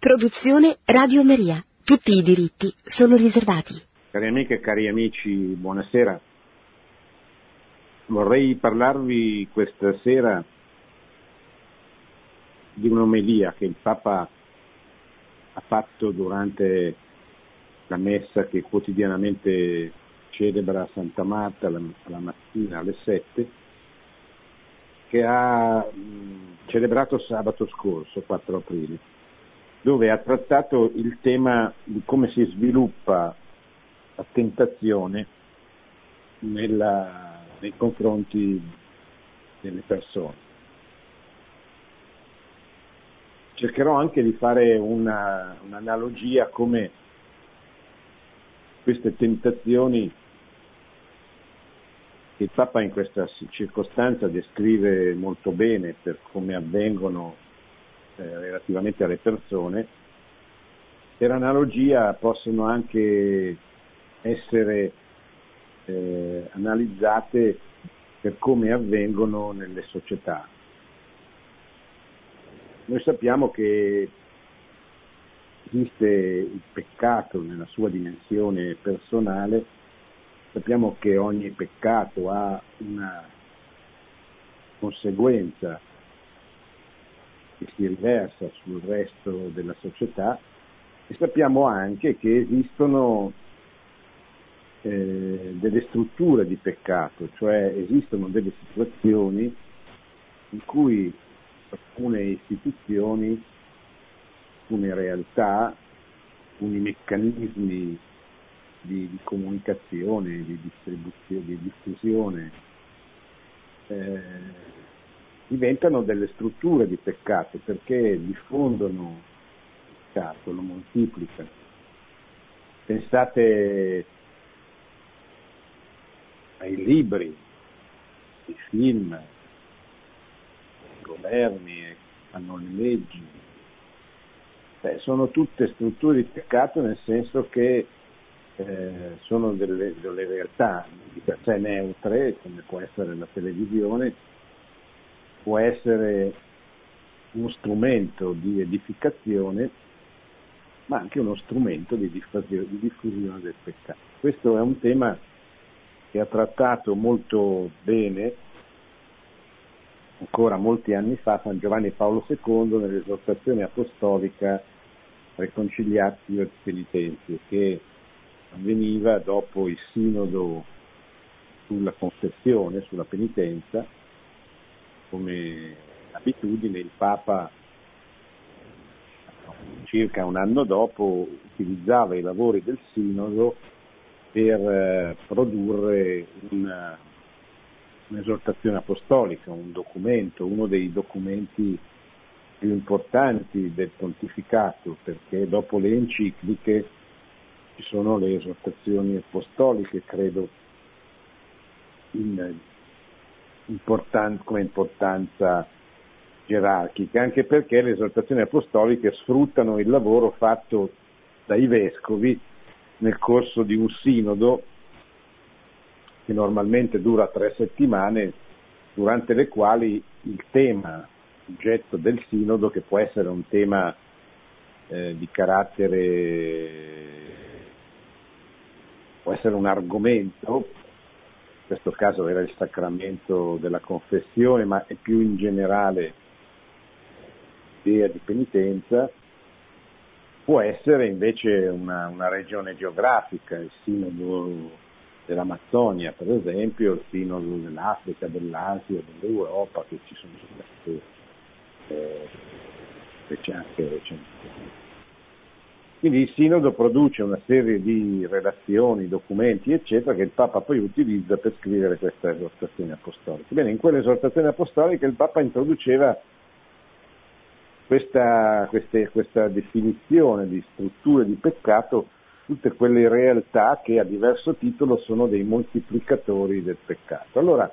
Produzione Radio Maria. Tutti i diritti sono riservati. Cari amiche e cari amici, buonasera. Vorrei parlarvi questa sera di un'omelia che il Papa ha fatto durante la messa che quotidianamente celebra Santa Marta la, mattina alle 7, che ha celebrato sabato scorso, 4 aprile, dove ha trattato il tema di come si sviluppa la tentazione nella, nei confronti delle persone. Cercherò anche di fare una, un'analogia come queste tentazioni che il Papa in questa circostanza descrive molto bene per come avvengono eh, relativamente alle persone, per analogia possono anche essere eh, analizzate per come avvengono nelle società. Noi sappiamo che esiste il peccato nella sua dimensione personale, sappiamo che ogni peccato ha una conseguenza che si riversa sul resto della società e sappiamo anche che esistono eh, delle strutture di peccato, cioè esistono delle situazioni in cui alcune istituzioni, alcune realtà, alcuni meccanismi di, di comunicazione, di distribuzione, di diffusione, eh, diventano delle strutture di peccato perché diffondono il peccato, lo moltiplicano. Pensate ai libri, ai film, ai governi, hanno le leggi. Beh, sono tutte strutture di peccato nel senso che eh, sono delle, delle, realtà di per sé neutre, come può essere la televisione, può essere uno strumento di edificazione, ma anche uno strumento di diffusione, di diffusione del peccato. Questo è un tema che ha trattato molto bene ancora molti anni fa San Giovanni Paolo II nell'esortazione apostolica Reconciliatio et Penitenzio che avveniva dopo il sinodo sulla confessione, sulla penitenza, come abitudine il Papa circa un anno dopo utilizzava i lavori del sinodo per eh, produrre una, un'esortazione apostolica, un documento, uno dei documenti più importanti del pontificato, perché dopo le encicliche ci sono le esortazioni apostoliche, credo, in, important, come importanza gerarchica, anche perché le esortazioni apostoliche sfruttano il lavoro fatto dai vescovi nel corso di un sinodo che normalmente dura tre settimane, durante le quali il tema oggetto del sinodo, che può essere un tema eh, di carattere, può essere un argomento, questo caso era il sacramento della confessione, ma più in generale l'idea di penitenza, può essere invece una, una regione geografica, il sinodo dell'Amazzonia per esempio, il sinodo dell'Africa, dell'Asia, dell'Europa che ci sono state eh, anche recentemente. Quindi il sinodo produce una serie di relazioni, documenti, eccetera, che il Papa poi utilizza per scrivere questa esortazione apostolica. Bene, in quell'esortazione apostolica il Papa introduceva questa, queste, questa definizione di strutture di peccato, tutte quelle realtà che a diverso titolo sono dei moltiplicatori del peccato. Allora,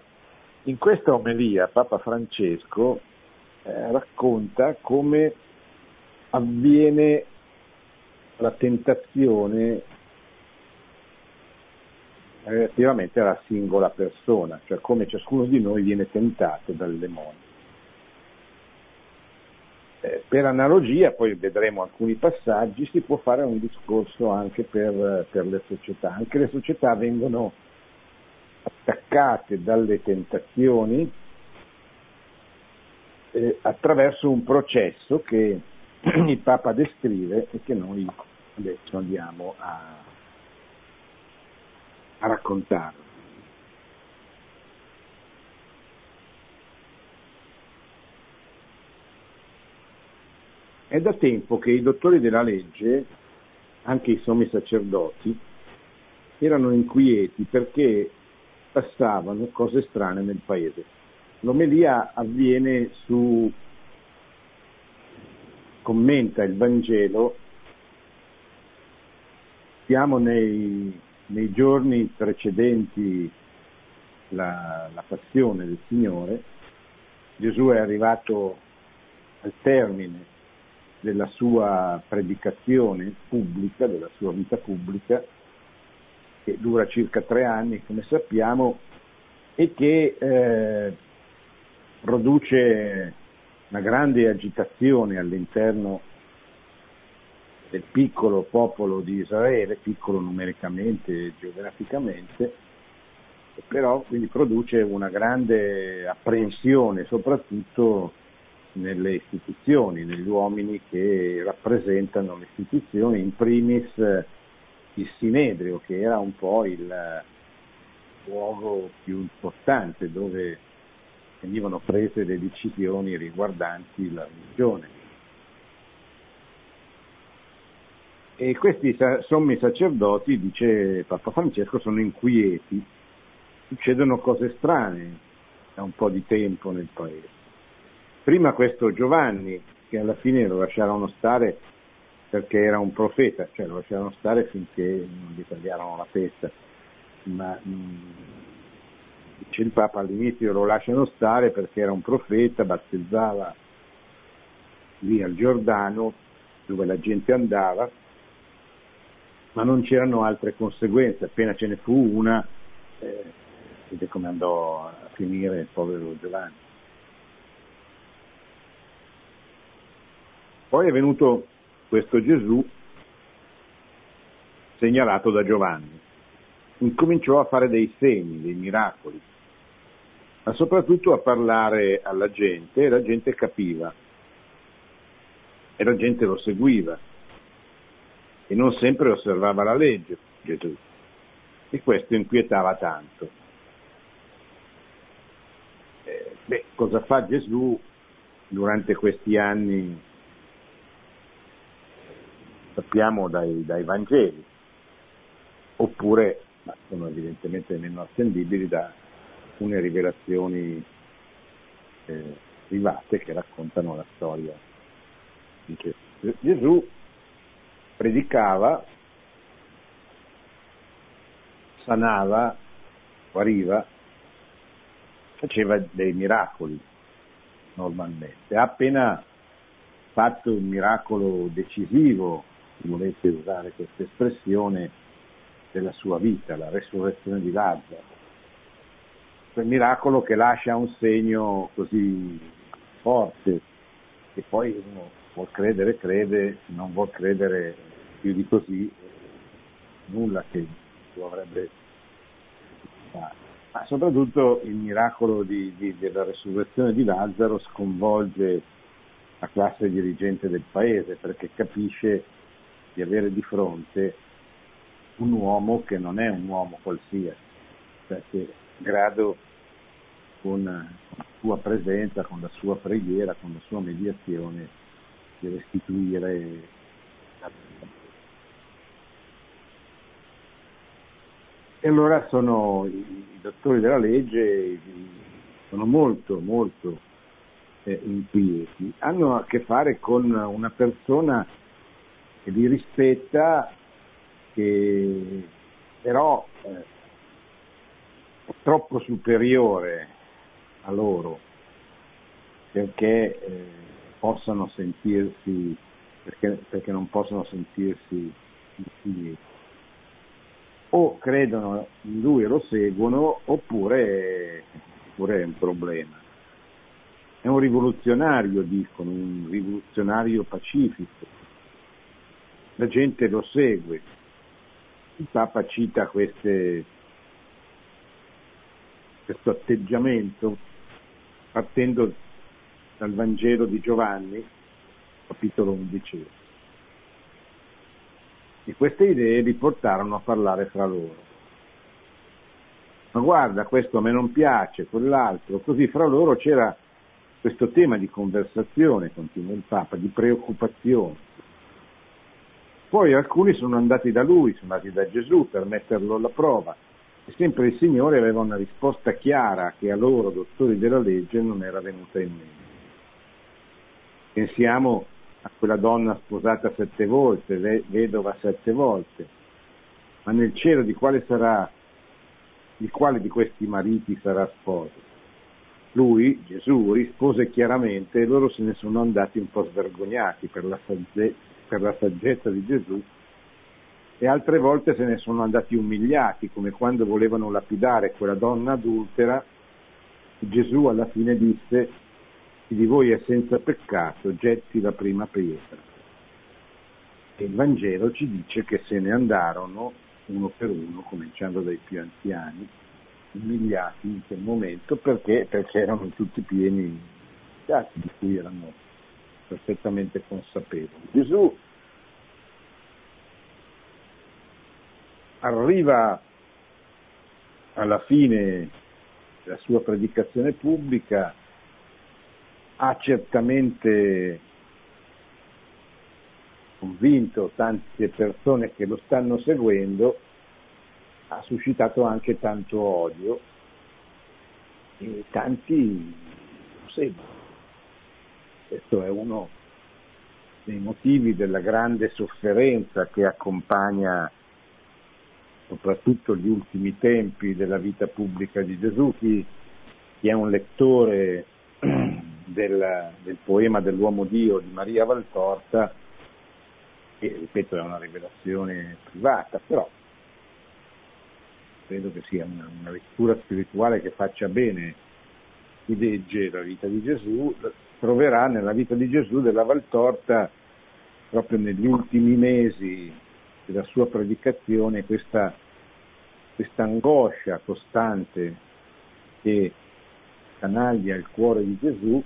in questa omelia Papa Francesco eh, racconta come avviene la tentazione relativamente alla singola persona, cioè come ciascuno di noi viene tentato dal demonio. Eh, per analogia, poi vedremo alcuni passaggi, si può fare un discorso anche per, per le società. Anche le società vengono attaccate dalle tentazioni eh, attraverso un processo che il Papa descrive e che noi adesso andiamo a, a raccontare. È da tempo che i dottori della legge, anche i sommi sacerdoti, erano inquieti perché passavano cose strane nel paese. L'omelia avviene su, commenta il Vangelo, siamo nei, nei giorni precedenti la, la passione del Signore, Gesù è arrivato al termine della sua predicazione pubblica, della sua vita pubblica, che dura circa tre anni, come sappiamo, e che eh, produce una grande agitazione all'interno del piccolo popolo di Israele, piccolo numericamente e geograficamente, però quindi produce una grande apprensione, soprattutto nelle istituzioni, negli uomini che rappresentano le istituzioni, in primis il Sinedrio, che era un po' il luogo più importante dove venivano prese le decisioni riguardanti la religione. E questi sommi sacerdoti, dice Papa Francesco, sono inquieti, succedono cose strane da un po' di tempo nel paese. Prima questo Giovanni, che alla fine lo lasciarono stare perché era un profeta, cioè lo lasciarono stare finché non gli tagliarono la testa, ma mm, il Papa all'inizio lo lasciano stare perché era un profeta, battezzava lì al Giordano dove la gente andava, ma non c'erano altre conseguenze, appena ce ne fu una, eh, vedete come andò a finire il povero Giovanni. Poi è venuto questo Gesù segnalato da Giovanni. Incominciò a fare dei segni, dei miracoli, ma soprattutto a parlare alla gente e la gente capiva. E la gente lo seguiva e non sempre osservava la legge Gesù. E questo inquietava tanto. Eh, beh, cosa fa Gesù durante questi anni? Sappiamo dai, dai Vangeli, oppure, ma sono evidentemente meno attendibili, da alcune rivelazioni eh, private che raccontano la storia di Gesù. Gesù predicava, sanava, guariva, faceva dei miracoli normalmente. Ha appena fatto un miracolo decisivo se volete usare questa espressione, della sua vita, la resurrezione di Lazzaro. Quel miracolo che lascia un segno così forte che poi uno vuol credere, crede, non vuol credere più di così, nulla che lo avrebbe fatto. Ma soprattutto il miracolo di, di, della resurrezione di Lazzaro sconvolge la classe dirigente del paese perché capisce di avere di fronte un uomo che non è un uomo qualsiasi, cioè grado con la sua presenza, con la sua preghiera, con la sua mediazione di restituire la vita. E allora sono i dottori della legge sono molto, molto eh, inquieti, hanno a che fare con una persona che li rispetta, che però eh, è troppo superiore a loro perché eh, possano sentirsi, perché, perché, non possono sentirsi figli. O credono in lui e lo seguono, oppure, oppure è un problema. è un rivoluzionario, dicono, un rivoluzionario pacifico. La gente lo segue. Il Papa cita queste, questo atteggiamento partendo dal Vangelo di Giovanni, capitolo 11. E queste idee li portarono a parlare fra loro. Ma guarda, questo a me non piace, quell'altro, così fra loro c'era questo tema di conversazione, continua il Papa, di preoccupazione. Poi alcuni sono andati da lui, sono andati da Gesù per metterlo alla prova e sempre il Signore aveva una risposta chiara che a loro, dottori della legge, non era venuta in mente. Pensiamo a quella donna sposata sette volte, vedova sette volte, ma nel cielo di quale sarà, di quale di questi mariti sarà sposo? Lui, Gesù, rispose chiaramente e loro se ne sono andati un po' svergognati per la, sagge, per la saggezza di Gesù e altre volte se ne sono andati umiliati, come quando volevano lapidare quella donna adultera, Gesù alla fine disse, chi di voi è senza peccato, getti la prima pietra. E il Vangelo ci dice che se ne andarono uno per uno, cominciando dai più anziani, umiliati in quel momento perché, perché erano tutti pieni di casi di cui erano perfettamente consapevoli. Gesù arriva alla fine della sua predicazione pubblica, ha certamente convinto tante persone che lo stanno seguendo, ha suscitato anche tanto odio e tanti lo seguono. Questo è uno dei motivi della grande sofferenza che accompagna soprattutto gli ultimi tempi della vita pubblica di Gesù, chi, chi è un lettore del, del, poema dell'uomo Dio di Maria Valtorta, che ripeto è una rivelazione privata, però credo che sia una, una lettura spirituale che faccia bene chi legge la vita di Gesù, troverà nella vita di Gesù della Valtorta proprio negli ultimi mesi della sua predicazione questa, questa angoscia costante che canaglia il cuore di Gesù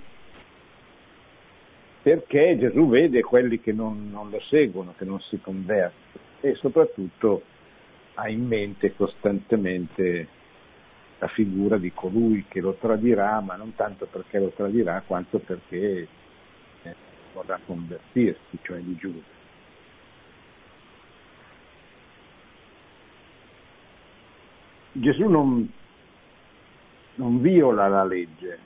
perché Gesù vede quelli che non, non lo seguono, che non si convertono e soprattutto ha in mente costantemente la figura di colui che lo tradirà, ma non tanto perché lo tradirà quanto perché eh, vorrà convertirsi, cioè di Giuda. Gesù non, non viola la legge,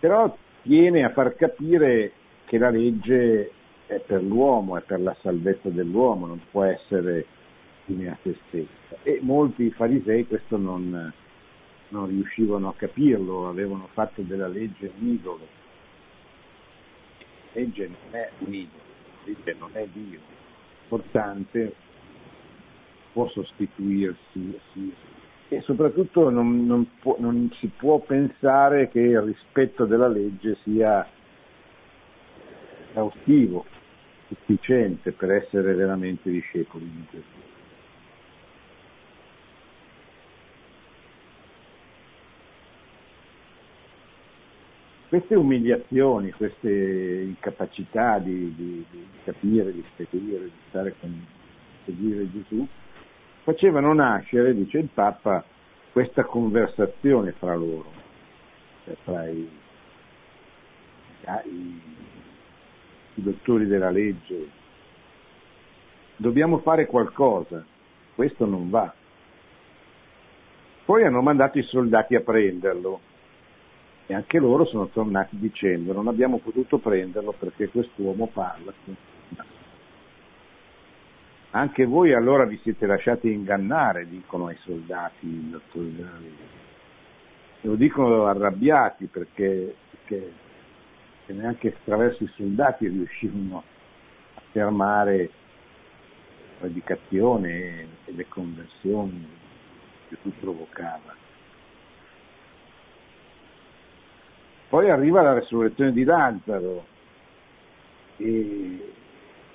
però tiene a far capire che la legge è per l'uomo, è per la salvezza dell'uomo, non può essere fine a se stessa. E molti farisei questo non, non riuscivano a capirlo, avevano fatto della legge un idolo. La legge non è un idolo, la legge non è Dio. Importante può sostituirsi sì. e soprattutto non, non, può, non, si può pensare che il rispetto della legge sia esaustivo, sufficiente per essere veramente discepoli di Gesù. Queste umiliazioni, queste incapacità di, di, di capire, di seguire, di stare con seguire Gesù, facevano nascere, dice il Papa, questa conversazione fra loro, cioè fra i, i, i dottori della legge. Dobbiamo fare qualcosa, questo non va. Poi hanno mandato i soldati a prenderlo e anche loro sono tornati dicendo non abbiamo potuto prenderlo perché quest'uomo parla anche voi allora vi siete lasciati ingannare, dicono ai soldati lo dicono arrabbiati perché, perché neanche attraverso i soldati riuscivano a fermare la predicazione e le conversioni che tu provocava. Poi arriva la resurrezione di Lazzaro e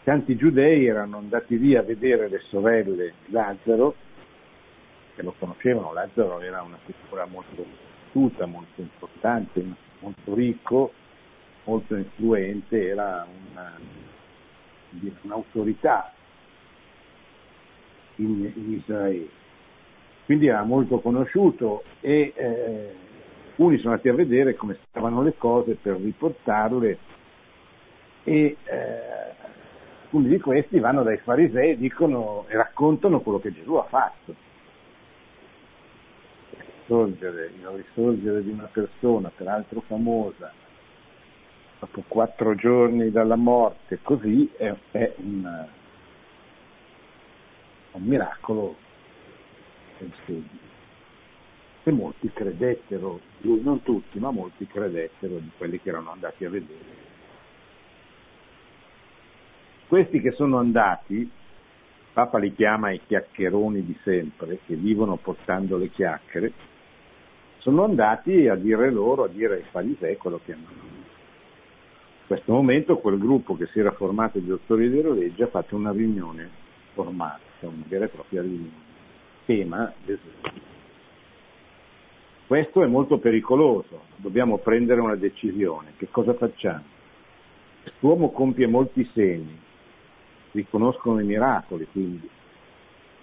tanti giudei erano andati lì a vedere le sorelle di Lazzaro, che lo conoscevano, Lazzaro era una figura molto conosciuta, molto importante, molto ricco, molto influente, era una, un'autorità in, in, Israele. Quindi era molto conosciuto e eh, alcuni sono andati a vedere come stavano le cose per riportarle e eh, alcuni di questi vanno dai farisei e dicono e raccontano quello che Gesù ha fatto. Risorgere, il risorgere di una persona, peraltro famosa, dopo quattro giorni dalla morte, così è, è un, un miracolo e molti credettero, non tutti, ma molti credettero di quelli che erano andati a vedere. Questi che sono andati, Papa li chiama i chiacchieroni di sempre, che vivono portando le chiacchiere, sono andati a dire loro, a dire ai farisei quello che hanno in questo momento quel gruppo che si era formato di dottori della legge ha fatto una riunione formale, cioè una vera e propria riunione. Tema Gesù. Questo è molto pericoloso, dobbiamo prendere una decisione. Che cosa facciamo? Quest'uomo compie molti segni, riconoscono i miracoli, quindi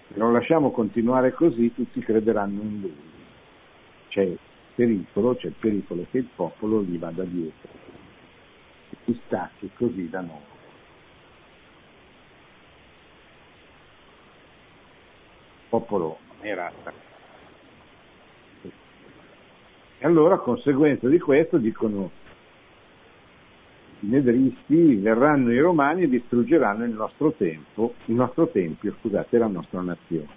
se lo lasciamo continuare così tutti crederanno in lui. C'è il pericolo, c'è il pericolo che il popolo gli vada dietro e si stacchi così da noi. Il popolo era attaccato e allora, a conseguenza di questo, dicono i nedristi, verranno i romani e distruggeranno il nostro tempo, il nostro tempio, scusate, la nostra nazione.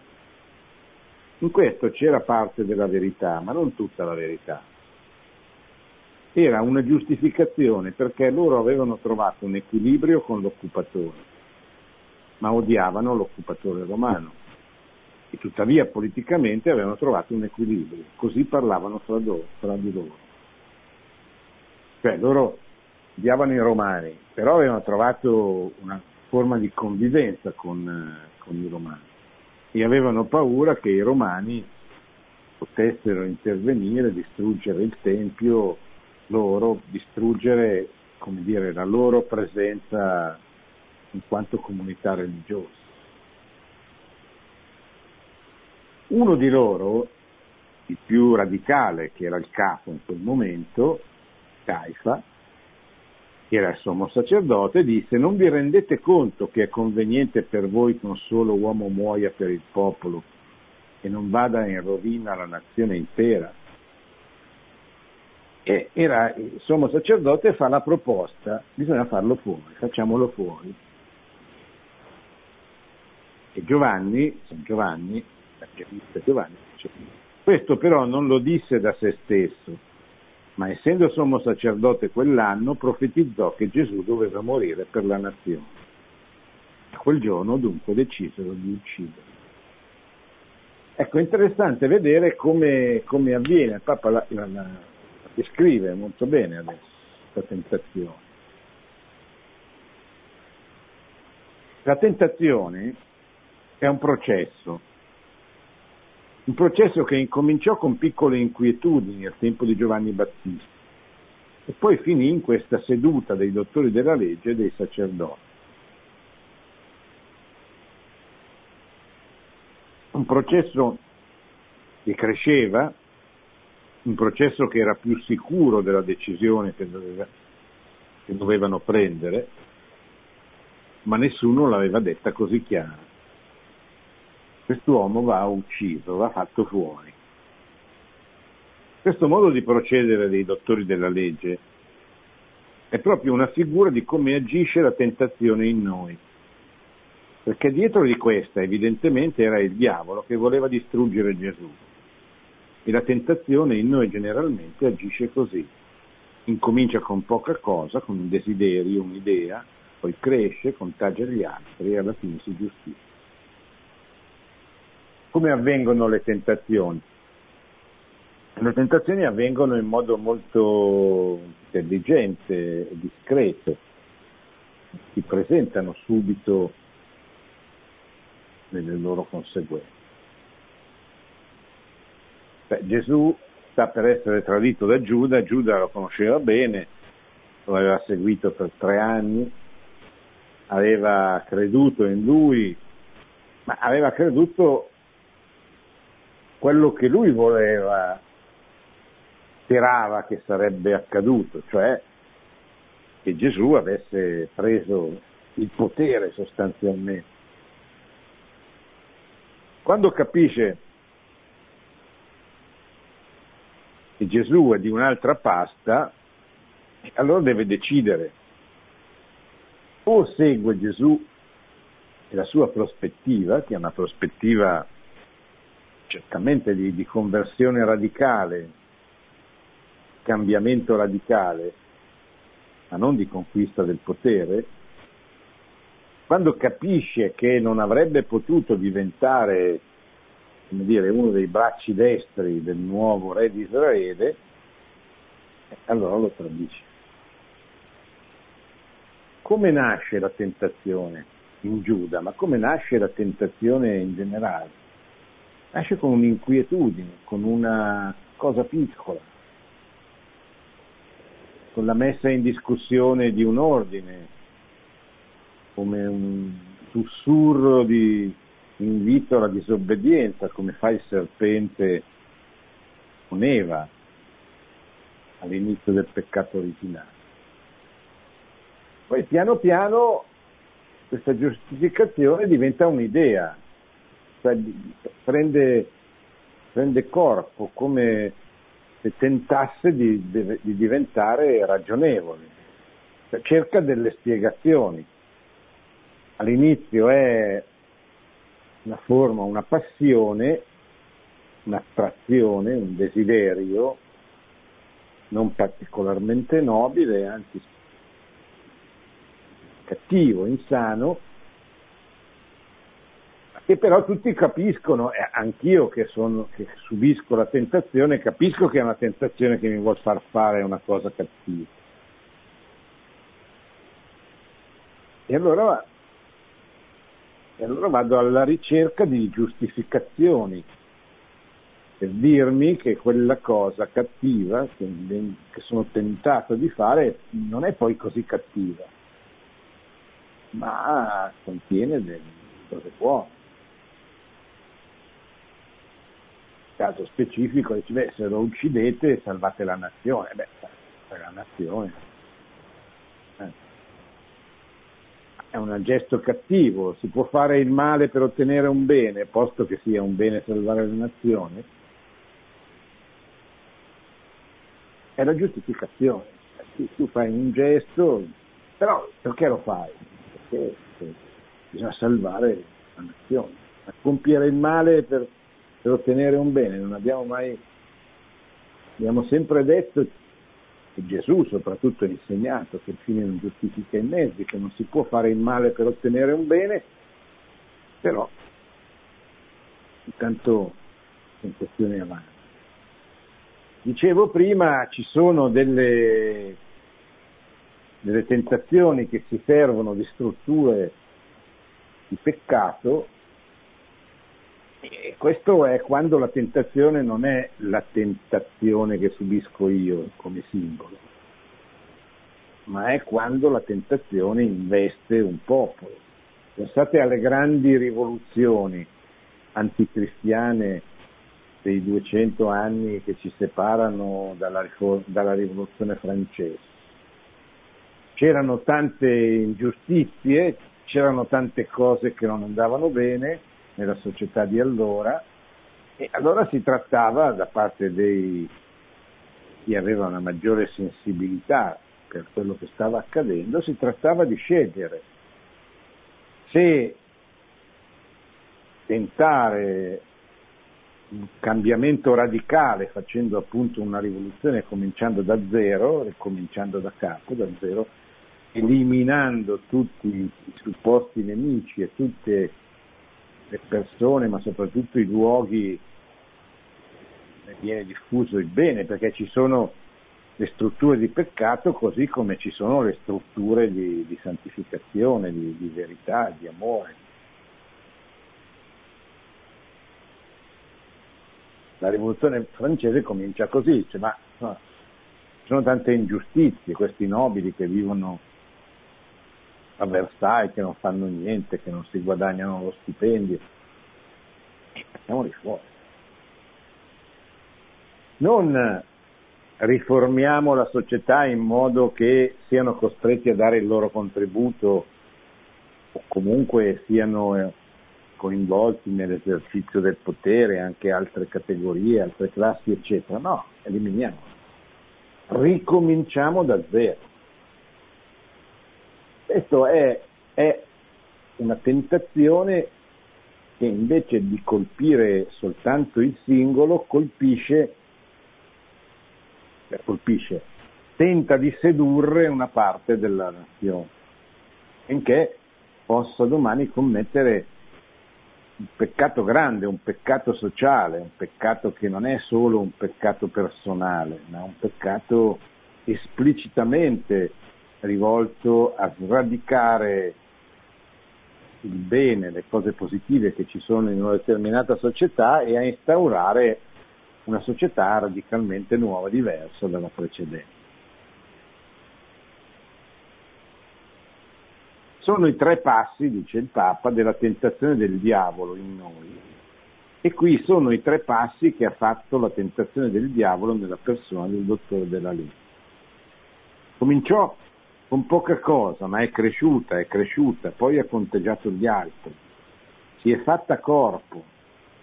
In questo c'era parte della verità, ma non tutta la verità. Era una giustificazione perché loro avevano trovato un equilibrio con l'occupatore, ma odiavano l'occupatore romano e tuttavia politicamente avevano trovato un equilibrio, così parlavano fra, loro, fra di loro. Cioè loro odiavano i romani, però avevano trovato una forma di convivenza con, con i romani e avevano paura che i romani potessero intervenire, distruggere il Tempio loro, distruggere dire, la loro presenza in quanto comunità religiosa. Uno di loro, il più radicale, che era il capo in quel momento, Caifa, che era il sommo sacerdote, disse non vi rendete conto che è conveniente per voi che un solo uomo muoia per il popolo e non vada in rovina la nazione intera? E era il sommo sacerdote fa la proposta, bisogna farlo fuori, facciamolo fuori. E Giovanni, San Giovanni, l'Evangelista Giovanni dice, questo però non lo disse da se stesso, ma essendo sommo sacerdote quell'anno profetizzò che Gesù doveva morire per la nazione. A quel giorno dunque decisero di uccidere. Ecco, interessante vedere come, come avviene, il Papa la, la, la descrive molto bene adesso questa tentazione. La tentazione è un processo un processo che incominciò con piccole inquietudini al tempo di Giovanni Battista e poi finì in questa seduta dei dottori della legge e dei sacerdoti. Un processo che cresceva, un processo che era più sicuro della decisione che, doveva, che dovevano prendere, ma nessuno l'aveva detta così chiara quest'uomo va ucciso, va fatto fuori. Questo modo di procedere dei dottori della legge è proprio una figura di come agisce la tentazione in noi. Perché dietro di questa evidentemente era il diavolo che voleva distruggere Gesù. E la tentazione in noi generalmente agisce così. Incomincia con poca cosa, con un desiderio, un'idea, poi cresce, contagia gli altri e alla fine si giustifica. Come avvengono le tentazioni? Le tentazioni avvengono in modo molto intelligente discreto, si presentano subito nelle loro conseguenze. Beh, Gesù sta per essere tradito da Giuda, Giuda lo conosceva bene, lo aveva seguito per tre anni, aveva creduto in lui, ma aveva creduto quello che lui voleva sperava che sarebbe accaduto, cioè che Gesù avesse preso il potere sostanzialmente. Quando capisce che Gesù è di un'altra pasta, allora deve decidere o segue Gesù e la sua prospettiva, che è una prospettiva certamente di, di conversione radicale, cambiamento radicale, ma non di conquista del potere, quando capisce che non avrebbe potuto diventare dire, uno dei bracci destri del nuovo re di Israele, allora lo tradisce. Come nasce la tentazione in Giuda, ma come nasce la tentazione in generale? Nasce con un'inquietudine, con una cosa piccola, con la messa in discussione di un ordine, come un sussurro di invito alla disobbedienza, come fa il serpente con Eva all'inizio del peccato originale. Poi piano piano questa giustificazione diventa un'idea, cioè prende, prende corpo come se tentasse di, di, di diventare ragionevole, cioè, cerca delle spiegazioni. All'inizio è una forma, una passione, un'attrazione, un desiderio non particolarmente nobile, anzi cattivo, insano, che però tutti capiscono, e anch'io che, sono, che subisco la tentazione, capisco che è una tentazione che mi vuol far fare una cosa cattiva. E allora, e allora vado alla ricerca di giustificazioni per dirmi che quella cosa cattiva che, che sono tentato di fare non è poi così cattiva, ma contiene delle cose buone. Caso specifico dice, beh, se lo uccidete salvate la nazione, beh, la nazione. Eh. È un gesto cattivo, si può fare il male per ottenere un bene, posto che sia un bene salvare la nazione. È la giustificazione. Tu fai un gesto, però perché lo fai? Perché, perché bisogna salvare la nazione. Compiere il male per per ottenere un bene, non abbiamo mai, abbiamo sempre detto, e Gesù soprattutto ha insegnato che il fine non giustifica i mezzi, che non si può fare il male per ottenere un bene, però intanto tentazione avanti. Dicevo prima, ci sono delle, delle tentazioni che si servono di strutture di peccato e questo è quando la tentazione non è la tentazione che subisco io come simbolo, ma è quando la tentazione investe un popolo. Pensate alle grandi rivoluzioni anticristiane dei 200 anni che ci separano dalla, dalla rivoluzione francese. C'erano tante ingiustizie, c'erano tante cose che non andavano bene, nella società di allora e allora si trattava da parte di chi aveva una maggiore sensibilità per quello che stava accadendo, si trattava di scegliere se tentare un cambiamento radicale facendo appunto una rivoluzione cominciando da zero, ricominciando da capo, da zero, eliminando tutti i supposti nemici e tutte le persone, ma soprattutto i luoghi viene diffuso il bene, perché ci sono le strutture di peccato così come ci sono le strutture di, di santificazione, di, di verità, di amore. La rivoluzione francese comincia così, cioè, ma no, ci sono tante ingiustizie, questi nobili che vivono a Versailles, che non fanno niente, che non si guadagnano lo stipendio, facciamoli fuori. Non riformiamo la società in modo che siano costretti a dare il loro contributo o comunque siano coinvolti nell'esercizio del potere anche altre categorie, altre classi, eccetera. No, eliminiamo. Ricominciamo da zero. Questo è, è una tentazione che invece di colpire soltanto il singolo colpisce, eh, colpisce tenta di sedurre una parte della nazione, finché possa domani commettere un peccato grande, un peccato sociale, un peccato che non è solo un peccato personale, ma un peccato esplicitamente rivolto a sradicare il bene, le cose positive che ci sono in una determinata società e a instaurare una società radicalmente nuova, diversa dalla precedente. Sono i tre passi, dice il Papa, della tentazione del diavolo in noi. E qui sono i tre passi che ha fatto la tentazione del diavolo nella persona del dottore della legge. Cominciò con poca cosa, ma è cresciuta, è cresciuta, poi ha conteggiato gli altri, si è fatta corpo,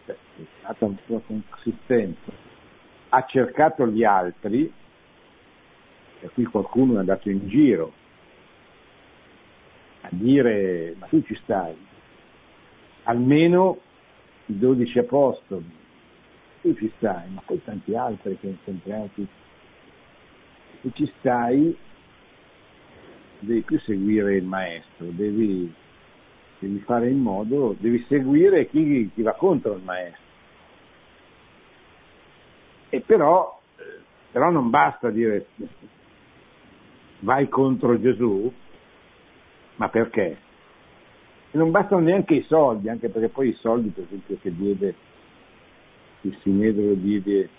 cioè, è stata una sua consistenza, ha cercato gli altri, e qui qualcuno è andato in giro a dire ma tu ci stai, almeno i dodici apostoli, tu ci stai, ma poi tanti altri che incontrati, tu ci stai, devi più seguire il maestro, devi, devi fare in modo, devi seguire chi, chi va contro il maestro. E però, però non basta dire vai contro Gesù, ma perché? E non bastano neanche i soldi, anche perché poi i soldi, per esempio, che diede il Sinedro diede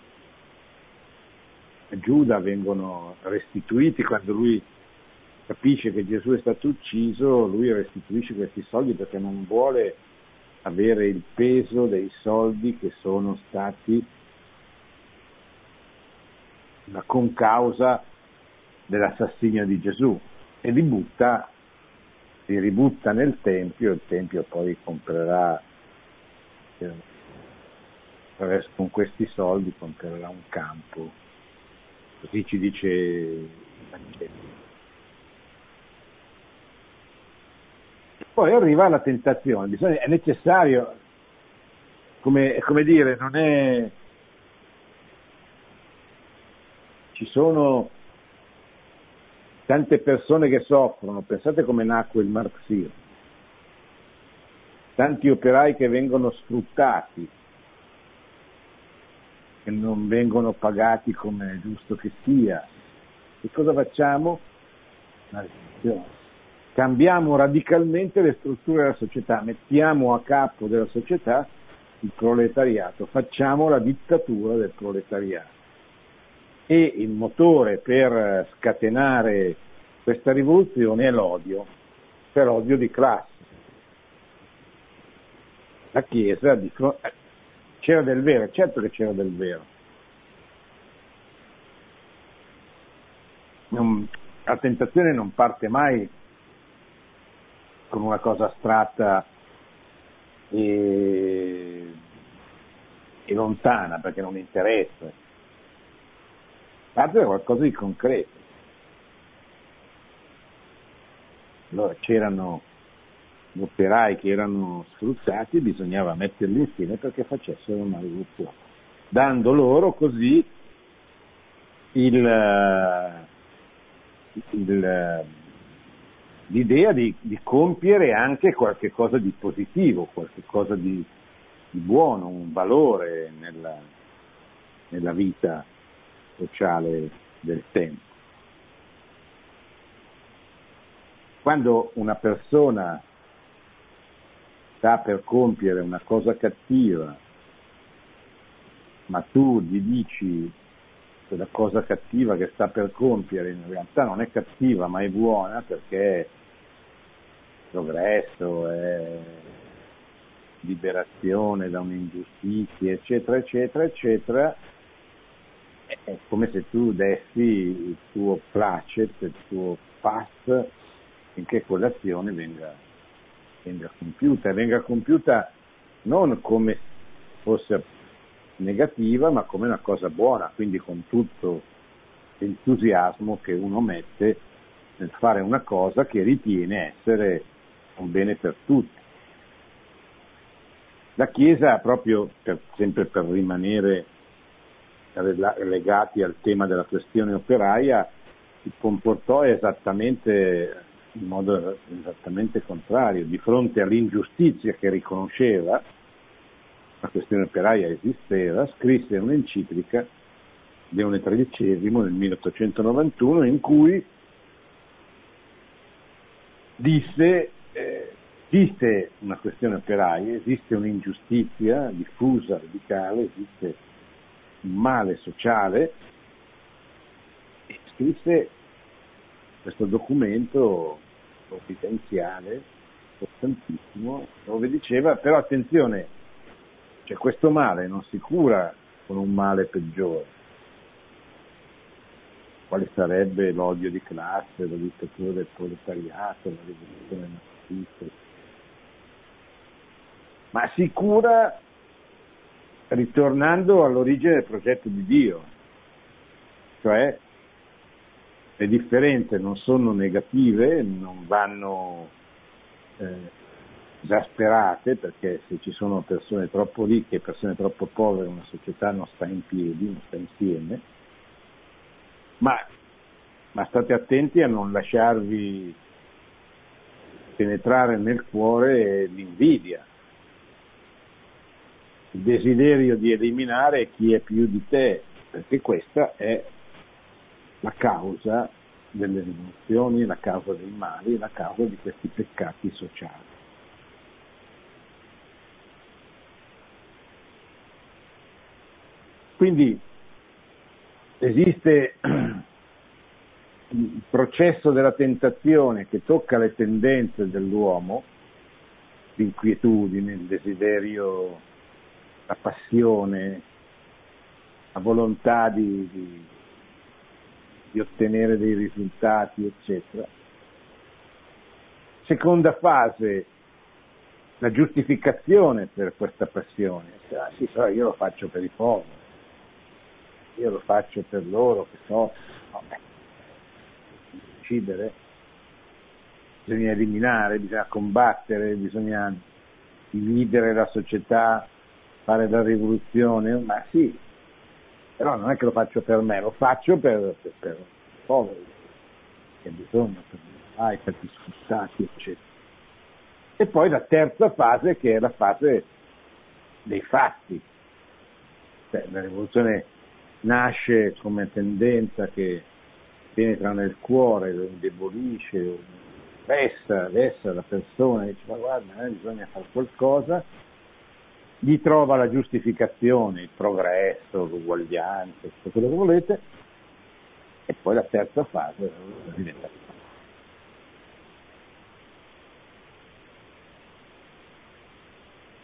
a Giuda vengono restituiti quando lui capisce che Gesù è stato ucciso, lui restituisce questi soldi perché non vuole avere il peso dei soldi che sono stati la concausa dell'assassinio di Gesù e li butta si ributta nel Tempio, il Tempio poi comprerà, con questi soldi comprerà un campo, così ci dice il Vangelo. Poi arriva la tentazione, bisogna, è necessario, come, come dire, non è... Ci sono tante persone che soffrono, pensate come nacque il marxismo, tanti operai che vengono sfruttati, che non vengono pagati come è giusto che sia. E cosa facciamo? Cambiamo radicalmente le strutture della società, mettiamo a capo della società il proletariato, facciamo la dittatura del proletariato e il motore per scatenare questa rivoluzione è l'odio, cioè l'odio di classe. La Chiesa di fronte... c'era del vero, certo che c'era del vero. La tentazione non parte mai con una cosa astratta e, e lontana perché non interessa parte da qualcosa di concreto. Allora c'erano operai che erano sfruttati, bisognava metterli insieme perché facessero una rivoluzione, dando loro così il, il, l'idea di, di, compiere anche qualche cosa di positivo, qualche cosa di, di buono, un valore nella, nella vita sociale del tempo. Quando una persona sta per compiere una cosa cattiva, ma tu gli dici che la cosa cattiva che sta per compiere in realtà non è cattiva ma è buona perché è progresso, è liberazione da un'ingiustizia, eccetera, eccetera, eccetera, è come se tu dessi il tuo placet, il tuo pass finché quell'azione venga, venga compiuta, venga compiuta non come fosse negativa, ma come una cosa buona, quindi con tutto l'entusiasmo che uno mette nel fare una cosa che ritiene essere un bene per tutti. La Chiesa, proprio per, sempre per rimanere legati al tema della questione operaia, si comportò esattamente in modo esattamente contrario, di fronte all'ingiustizia che riconosceva, la questione operaia esisteva, scrisse un'enciclica, Leone XIII, nel 1891, in cui disse eh, esiste una questione operaia, esiste un'ingiustizia diffusa, radicale, esiste un male sociale e scrisse questo documento provvidenziale importantissimo dove diceva però attenzione cioè questo male non si cura con un male peggiore quale sarebbe l'odio di classe, la dittatura del proletariato, la rivoluzione nazista. Ma si cura ritornando all'origine del progetto di Dio, cioè le differenze non sono negative, non vanno eh, esasperate perché se ci sono persone troppo ricche e persone troppo povere una società non sta in piedi, non sta insieme, ma, ma state attenti a non lasciarvi penetrare nel cuore l'invidia, il desiderio di eliminare chi è più di te, perché questa è la causa delle rivoluzioni, la causa dei mali, la causa di questi peccati sociali. Quindi esiste il processo della tentazione che tocca le tendenze dell'uomo, l'inquietudine, il desiderio, la passione, la volontà di, di, di ottenere dei risultati, eccetera. Seconda fase, la giustificazione per questa passione. Ah, sì, però io lo faccio per i poveri io lo faccio per loro, che so, no, beh, uccidere, bisogna eliminare, bisogna combattere, bisogna dividere la società, fare la rivoluzione, ma sì, però non è che lo faccio per me, lo faccio per, per, per i poveri, che bisogno, per i per gli sfruttati, eccetera. E poi la terza fase che è la fase dei fatti, cioè, la rivoluzione nasce come tendenza che penetra nel cuore, lo indebolisce, vessa, vessa la persona, dice ma guarda, eh, bisogna fare qualcosa, gli trova la giustificazione, il progresso, l'uguaglianza, tutto quello che volete, e poi la terza fase diventa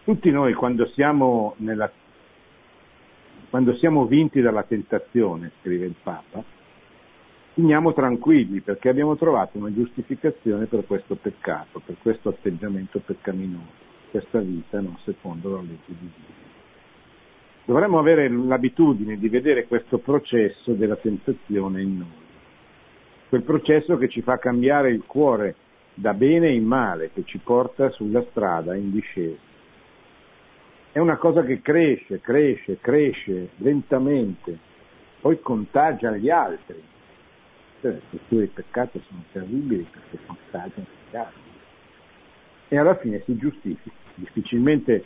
Tutti noi quando siamo nella quando siamo vinti dalla tentazione, scrive il Papa, finiamo tranquilli perché abbiamo trovato una giustificazione per questo peccato, per questo atteggiamento peccaminoso, questa vita non secondo la legge di Dio. Dovremmo avere l'abitudine di vedere questo processo della tentazione in noi, quel processo che ci fa cambiare il cuore da bene in male, che ci porta sulla strada in discesa è una cosa che cresce, cresce, cresce lentamente, poi contagia gli altri. Cioè, le strutture di peccato sono terribili perché contagiano gli altri. E alla fine si giustifica. Difficilmente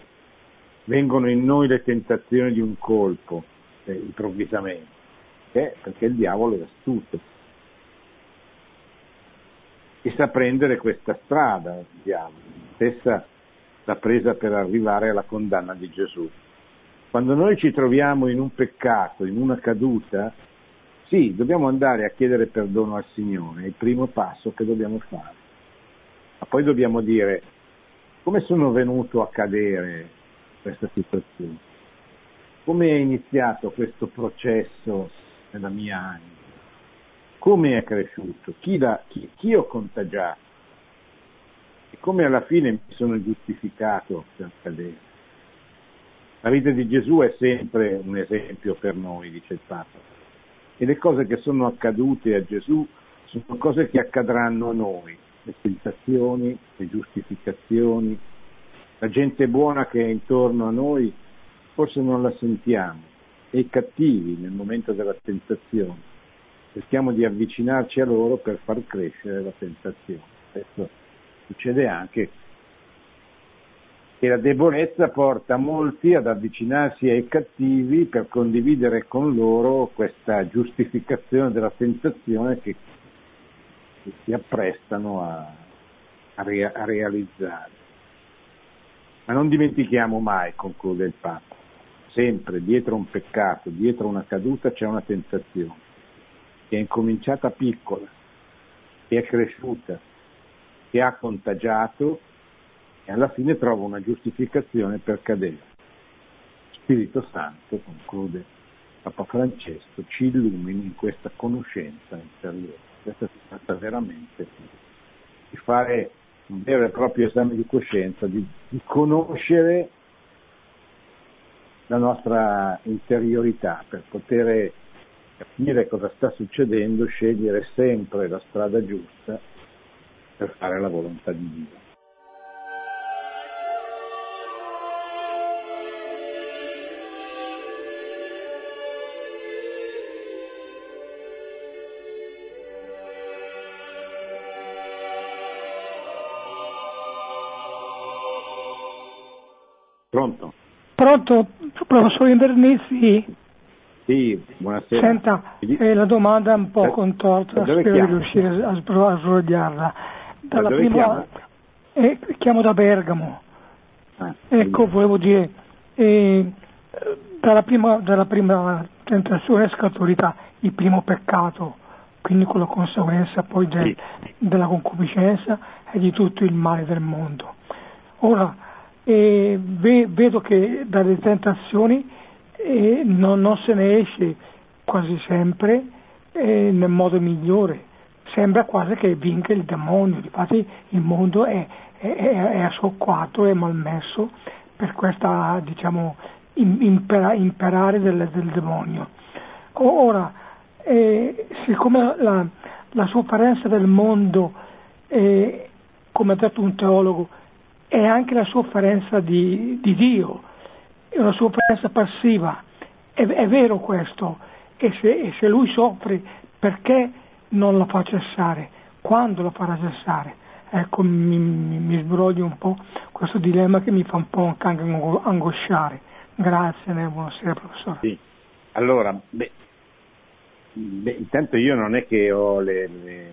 vengono in noi le tentazioni di un colpo, eh, improvvisamente, perché? perché il diavolo è astuto e sa prendere questa strada, il diavolo, stessa l'ha presa per arrivare alla condanna di Gesù. Quando noi ci troviamo in un peccato, in una caduta, sì, dobbiamo andare a chiedere perdono al Signore, è il primo passo che dobbiamo fare. Ma poi dobbiamo dire, come sono venuto a cadere questa situazione? Come è iniziato questo processo nella mia anima? Come è cresciuto? Chi, chi, chi ho contagiato? E come alla fine mi sono giustificato per cadere? La vita di Gesù è sempre un esempio per noi, dice il Papa. E le cose che sono accadute a Gesù sono cose che accadranno a noi, le tentazioni, le giustificazioni, la gente buona che è intorno a noi forse non la sentiamo e i cattivi nel momento della tentazione. Cerchiamo di avvicinarci a loro per far crescere la tentazione. Questo succede anche che la debolezza porta molti ad avvicinarsi ai cattivi per condividere con loro questa giustificazione della tentazione che, che si apprestano a, a, rea, a realizzare. Ma non dimentichiamo mai, conclude il Papa, sempre dietro un peccato, dietro una caduta c'è una tentazione, che è incominciata piccola, che è cresciuta, che ha contagiato e alla fine trova una giustificazione per cadere. Spirito Santo, conclude Papa Francesco, ci illumini in questa conoscenza interiore. Questa si tratta veramente di fare un vero e proprio esame di coscienza, di, di conoscere la nostra interiorità per poter capire cosa sta succedendo, scegliere sempre la strada giusta per fare la volontà di Dio. Pronto? Pronto, professor Invernizzi? Sì, buonasera. Senta, eh, la domanda è un po' contorta, spero di riuscire a, a sbrogliarla. Dalla dove prima, eh, chiamo da Bergamo. Ah, ecco, volevo dire, eh, dalla, prima, dalla prima tentazione è scaturita il primo peccato, quindi con la conseguenza poi del, Sì. della concupiscenza e di tutto il male del mondo. Ora, eh, ve- vedo che dalle tentazioni non, non se ne esce quasi sempre nel modo migliore. Sembra quasi che vinca il demonio, infatti il mondo è, è, è assocquato e malmesso per questa, diciamo, im- impera- imperare del, del demonio. Ora, eh, siccome la, la sofferenza del mondo, eh, come ha detto un teologo, è anche la sofferenza di, di Dio, è una sofferenza passiva, è, è vero questo, e se, e se lui soffre perché non la fa cessare? Quando la farà cessare? Ecco, mi, mi, mi sbroglio un po' questo dilemma che mi fa un po' anche ango- angosciare. Grazie, né? buonasera professore. Sì. Allora, beh, beh, intanto io non è che ho le, le-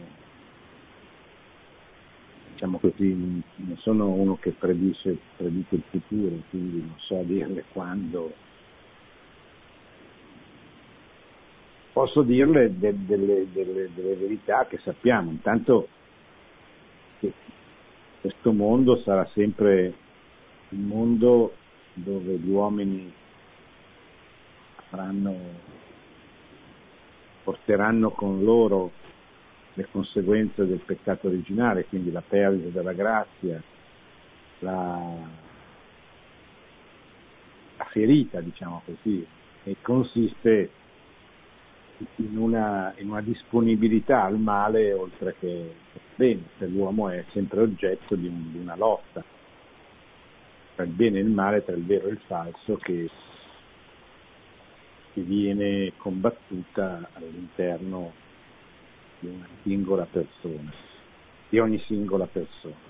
diciamo così, non sono uno che predice, predice il futuro, quindi non so dirle quando. Posso dirle de- delle, delle- delle verità che sappiamo, intanto che questo mondo sarà sempre un mondo dove gli uomini avranno, porteranno con loro le conseguenze del peccato originale, quindi la perdita della grazia, la, la ferita, diciamo così, e consiste in una, in una disponibilità al male oltre che al bene, se l'uomo è sempre oggetto di, un- di una lotta tra il bene e il male, tra il vero e il falso, che, che viene combattuta all'interno di una singola persona, di ogni singola persona.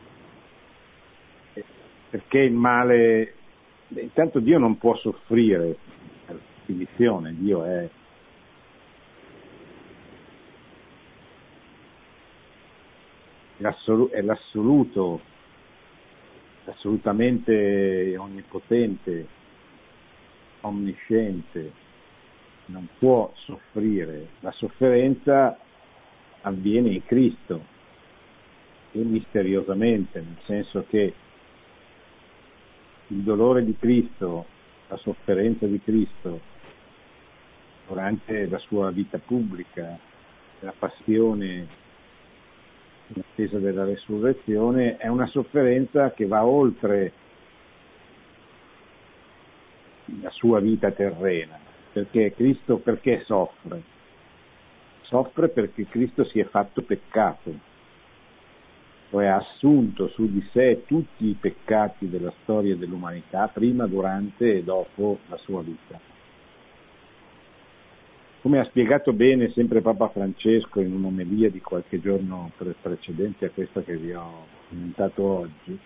Perché il male, intanto Dio non può soffrire, definizione, Dio è è l'assoluto, assolutamente onnipotente, onnisciente, non può soffrire. La sofferenza avviene in Cristo e misteriosamente, nel senso che il dolore di Cristo, la sofferenza di Cristo durante la sua vita pubblica, la passione in attesa della resurrezione, è una sofferenza che va oltre la sua vita terrena, perché Cristo perché soffre? Soffre perché Cristo si è fatto peccato, cioè ha assunto su di sé tutti i peccati della storia dell'umanità, prima, durante e dopo la sua vita. Come ha spiegato bene sempre Papa Francesco in un'omelia di qualche giorno precedente a questa che vi ho commentato oggi,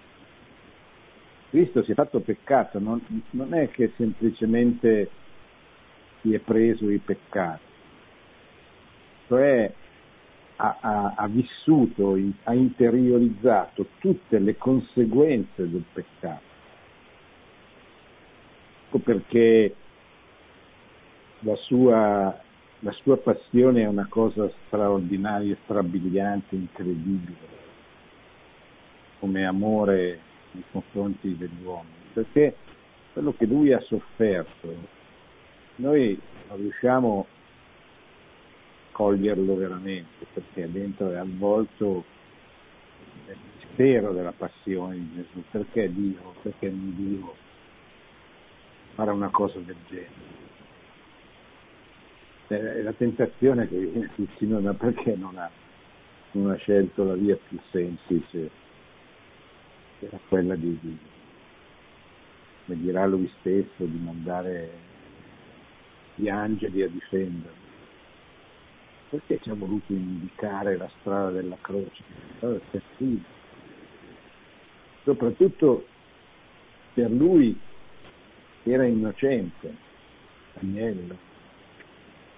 Cristo si è fatto peccato, non, non è che semplicemente si è preso i peccati, cioè ha, ha, ha vissuto, ha interiorizzato tutte le conseguenze del peccato. Ecco perché la sua la sua passione è una cosa straordinaria, strabiliante, incredibile, come amore nei confronti degli uomini, perché quello che lui ha sofferto, noi non riusciamo a coglierlo veramente, perché dentro è avvolto il mistero della passione di Gesù, perché Dio, perché non Dio fare una cosa del genere è la tentazione che viene vicino da perché non ha, non ha, scelto la via più semplice, che era quella di, di, come dirà lui stesso, di mandare gli angeli a difenderlo. Perché ci ha voluto indicare la strada della croce? La strada Soprattutto per lui era innocente, agnello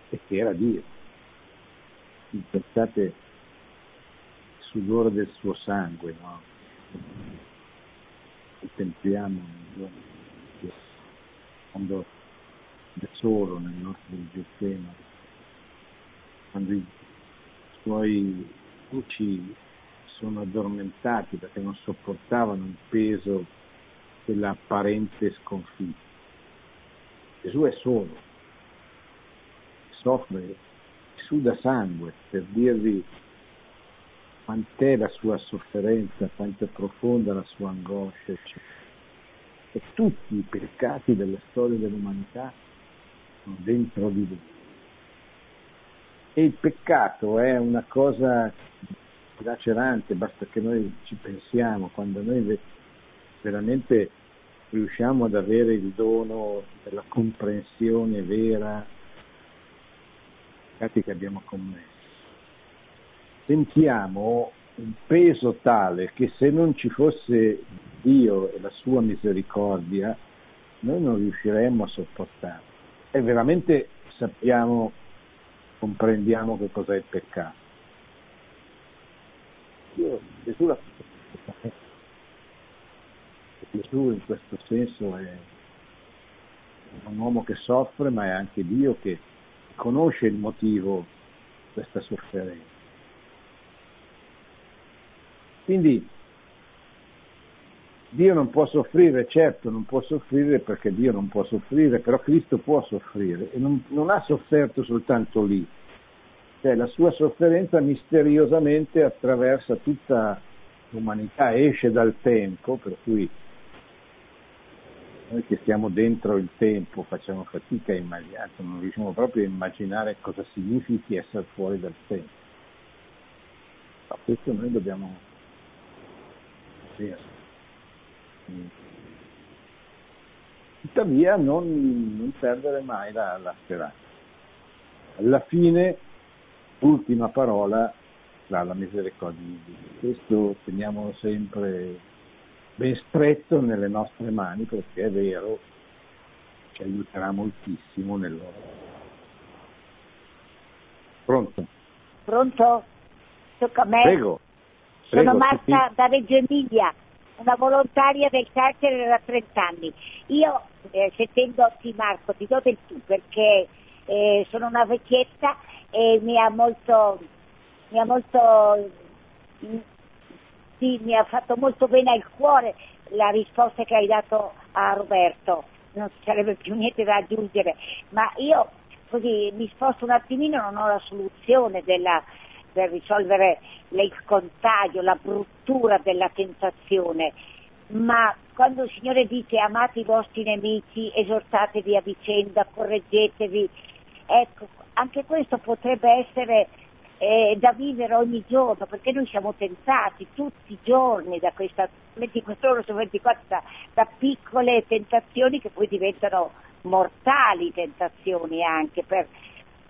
e che era Dio. Pensate il sudore del suo sangue, no? Contempliamo quando da solo nel nostro Getsemani, quando i suoi cuci sono addormentati perché non sopportavano il peso dell'apparente sconfitta. Gesù è solo, soffre, suda sangue per dirvi quant'è la sua sofferenza, quanto è profonda la sua angoscia, eccetera. E tutti i peccati della storia dell'umanità sono dentro di lui. E il peccato è una cosa lacerante, basta che noi ci pensiamo, quando noi veramente riusciamo ad avere il dono della comprensione vera peccati che abbiamo commesso. Sentiamo un peso tale che se non ci fosse Dio e la sua misericordia, noi non riusciremmo a sopportarlo. E veramente sappiamo, comprendiamo che cos'è il peccato. Io, Gesù l'ha Gesù in questo senso è un uomo che soffre, ma è anche Dio che conosce il motivo di questa sofferenza. Quindi Dio non può soffrire, certo non può soffrire perché Dio non può soffrire, però Cristo può soffrire e non, non ha sofferto soltanto lì, cioè la sua sofferenza misteriosamente attraversa tutta l'umanità, esce dal tempo, per cui noi che stiamo dentro il tempo facciamo fatica a immaginare, non riusciamo proprio a immaginare cosa significhi essere fuori dal tempo. Ma questo noi dobbiamo vedere. Tuttavia non, non perdere mai la, la speranza. Alla fine, l'ultima parola, la, la misericordia di Dio. Questo teniamo sempre ben stretto nelle nostre mani perché è vero, ci aiuterà moltissimo nel loro. Pronto? Pronto? Tocca a me? Prego. Sono Prego, Marta sì. da Reggio Emilia, una volontaria del carcere da 30 anni. Io, eh, sentendoti Marco, ti do del tu perché eh, sono una vecchietta e mi ha molto, mi ha molto, sì, mi ha fatto molto bene al cuore la risposta che hai dato a Roberto. Non ci sarebbe più niente da aggiungere, ma io così mi sposto un attimino, non ho la soluzione della, per risolvere il contagio, la bruttura della tentazione, ma quando il Signore dice amate i vostri nemici, esortatevi a vicenda, correggetevi, ecco, anche questo potrebbe essere eh, da vivere ogni giorno, perché noi siamo tentati tutti i giorni da questa 24 ore su 24 da, da piccole tentazioni che poi diventano mortali tentazioni anche. Per,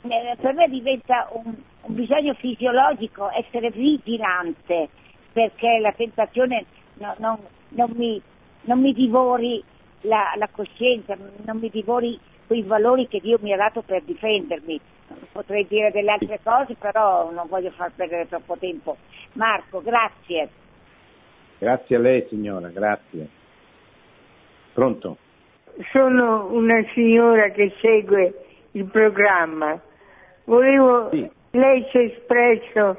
eh, per me diventa un, un bisogno fisiologico essere vigilante perché la tentazione no- non, non mi, non mi divori la, la coscienza, non mi divori quei valori che Dio mi ha dato per difendermi. Potrei dire delle altre cose, però non voglio far perdere troppo tempo. Marco, grazie. Grazie a lei signora, grazie. Pronto? Sono una signora che segue il programma. Volevo, Sì. lei si è espresso,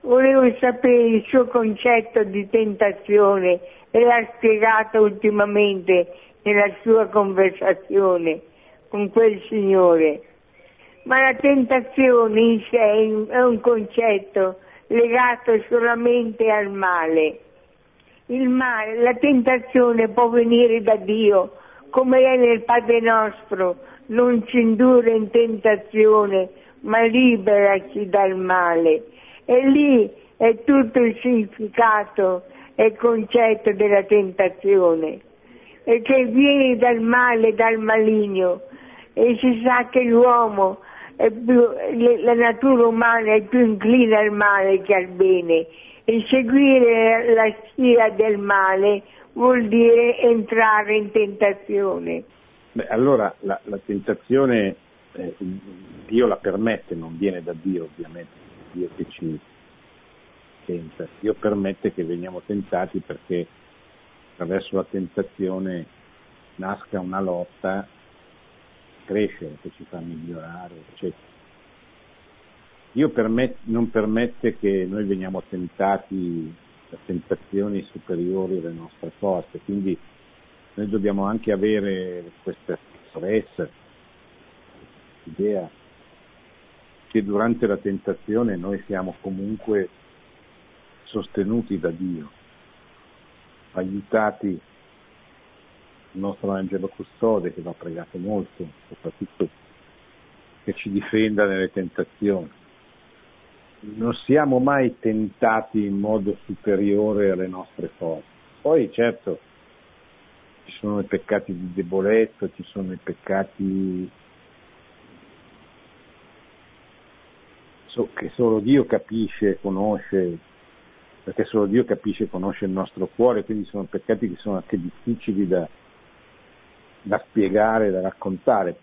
volevo sapere il suo concetto di tentazione e l'ha spiegato ultimamente nella sua conversazione con quel signore. Ma la tentazione in sé è un concetto legato solamente al male. Male, la tentazione può venire da Dio, come è nel Padre nostro, non ci indurre in tentazione, ma liberaci dal male. E lì è tutto il significato e il concetto della tentazione, e che viene dal male, dal maligno, e si sa che l'uomo, più, la natura umana è più inclina al male che al bene, e seguire la scia del male vuol dire entrare in tentazione. Beh, allora la, la tentazione eh, Dio la permette, non viene da Dio ovviamente, Dio che ci tenta. Dio permette che veniamo tentati perché attraverso la tentazione nasca una lotta, crescere, che ci fa migliorare, eccetera. Dio permet- non permette che noi veniamo tentati da tentazioni superiori alle nostre forze, quindi noi dobbiamo anche avere questa sicurezza, idea che durante la tentazione noi siamo comunque sostenuti da Dio, aiutati il nostro angelo custode che va pregato molto, soprattutto che ci difenda nelle tentazioni. Non siamo mai tentati in modo superiore alle nostre forze. Poi certo ci sono i peccati di debolezza, ci sono i peccati che solo Dio capisce e conosce, perché solo Dio capisce e conosce il nostro cuore, quindi sono peccati che sono anche difficili da, da spiegare, da raccontare.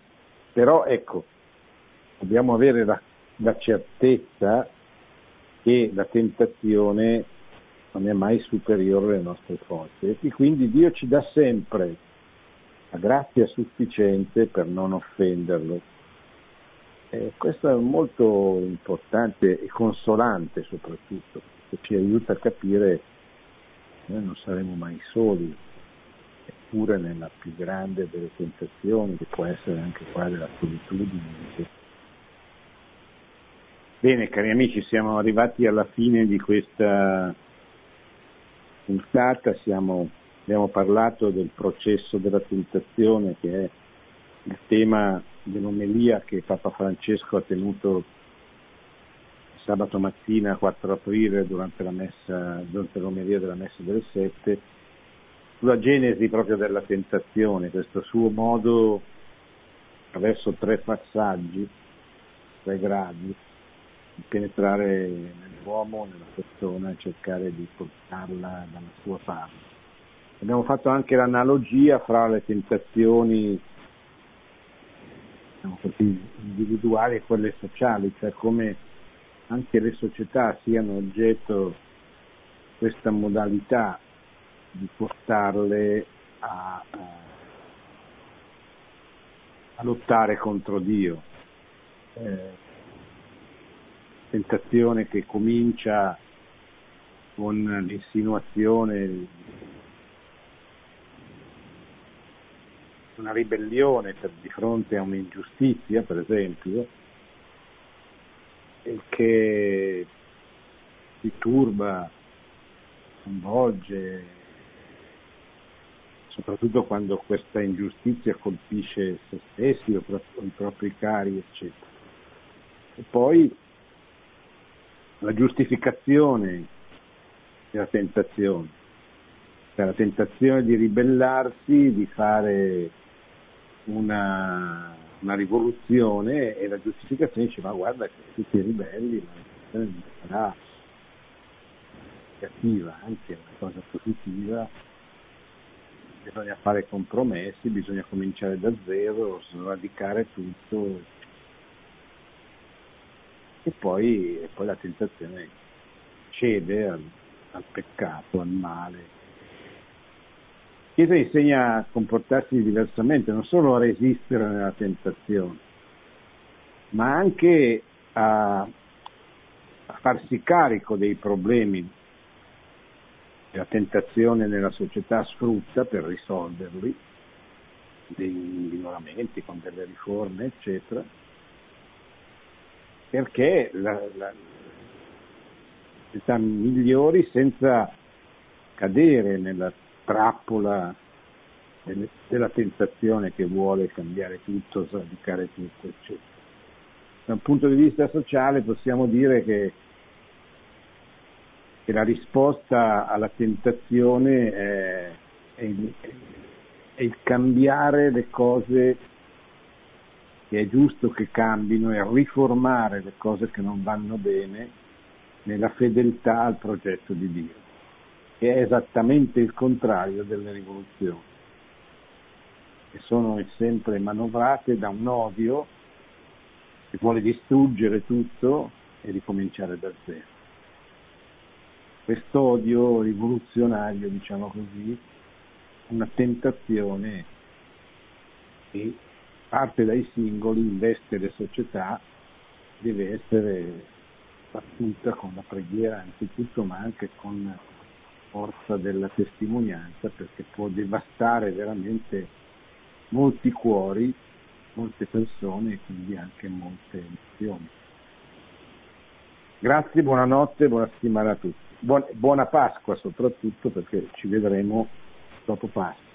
Però ecco, dobbiamo avere la, la certezza che la tentazione non è mai superiore alle nostre forze e quindi Dio ci dà sempre la grazia sufficiente per non offenderlo. E questo è molto importante e consolante soprattutto, perché ci aiuta a capire che noi non saremo mai soli, eppure nella più grande delle tentazioni, che può essere anche quella della solitudine. Bene, cari amici, siamo arrivati alla fine di questa puntata, siamo, abbiamo parlato del processo della tentazione, che è il tema dell'omelia che Papa Francesco ha tenuto sabato mattina 4 aprile durante, messa, durante l'omelia della messa delle sette, sulla genesi proprio della tentazione, questo suo modo attraverso tre passaggi, tre gradi, di penetrare nell'uomo, nella persona e cercare di portarla dalla sua parte. Abbiamo fatto anche l'analogia fra le tentazioni così, individuali e quelle sociali, cioè come anche le società siano oggetto questa modalità di portarle a, a lottare contro Dio. Eh, tentazione che comincia con l'insinuazione una ribellione per, di fronte a un'ingiustizia, per esempio, e che si turba, coinvolge, soprattutto quando questa ingiustizia colpisce se stessi o i propri cari, eccetera. E poi la giustificazione della tentazione, cioè la tentazione di ribellarsi, di fare una, una rivoluzione e la giustificazione dice ma guarda che tutti i ribelli, la non sarà negativa, anzi è una cosa positiva, bisogna fare compromessi, bisogna cominciare da zero, sradicare tutto, e poi, e poi la tentazione cede al, al peccato, al male. Chiesa insegna a comportarsi diversamente, non solo a resistere nella tentazione, ma anche a, a farsi carico dei problemi la tentazione nella società sfrutta per risolverli, dei miglioramenti con delle riforme, eccetera, perché la, la, società migliori senza cadere nella trappola delle, della tentazione che vuole cambiare tutto, sradicare tutto, eccetera. Da un punto di vista sociale possiamo dire che, che la risposta alla tentazione è, è, è il cambiare le cose che è giusto che cambino e riformare le cose che non vanno bene nella fedeltà al progetto di Dio, che è esattamente il contrario delle rivoluzioni, che sono sempre manovrate da un odio che vuole distruggere tutto e ricominciare da zero. Quest'odio rivoluzionario, diciamo così, una tentazione che parte dai singoli, investe le società, deve essere battuta con la preghiera anzitutto, ma anche con forza della testimonianza, perché può devastare veramente molti cuori, molte persone e quindi anche molte emozioni. Grazie, buonanotte, buona settimana a tutti. Buona, Pasqua soprattutto perché ci vedremo dopo Pasqua.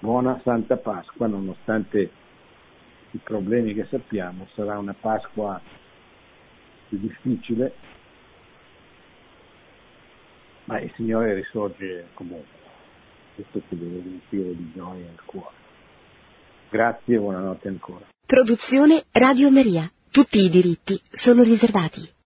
Buona Santa Pasqua nonostante i problemi che sappiamo, sarà una Pasqua più difficile, ma il Signore risorge comunque, questo ci deve riempire di gioia il cuore. Grazie e buonanotte ancora. Produzione Radio Maria. Tutti i diritti sono riservati.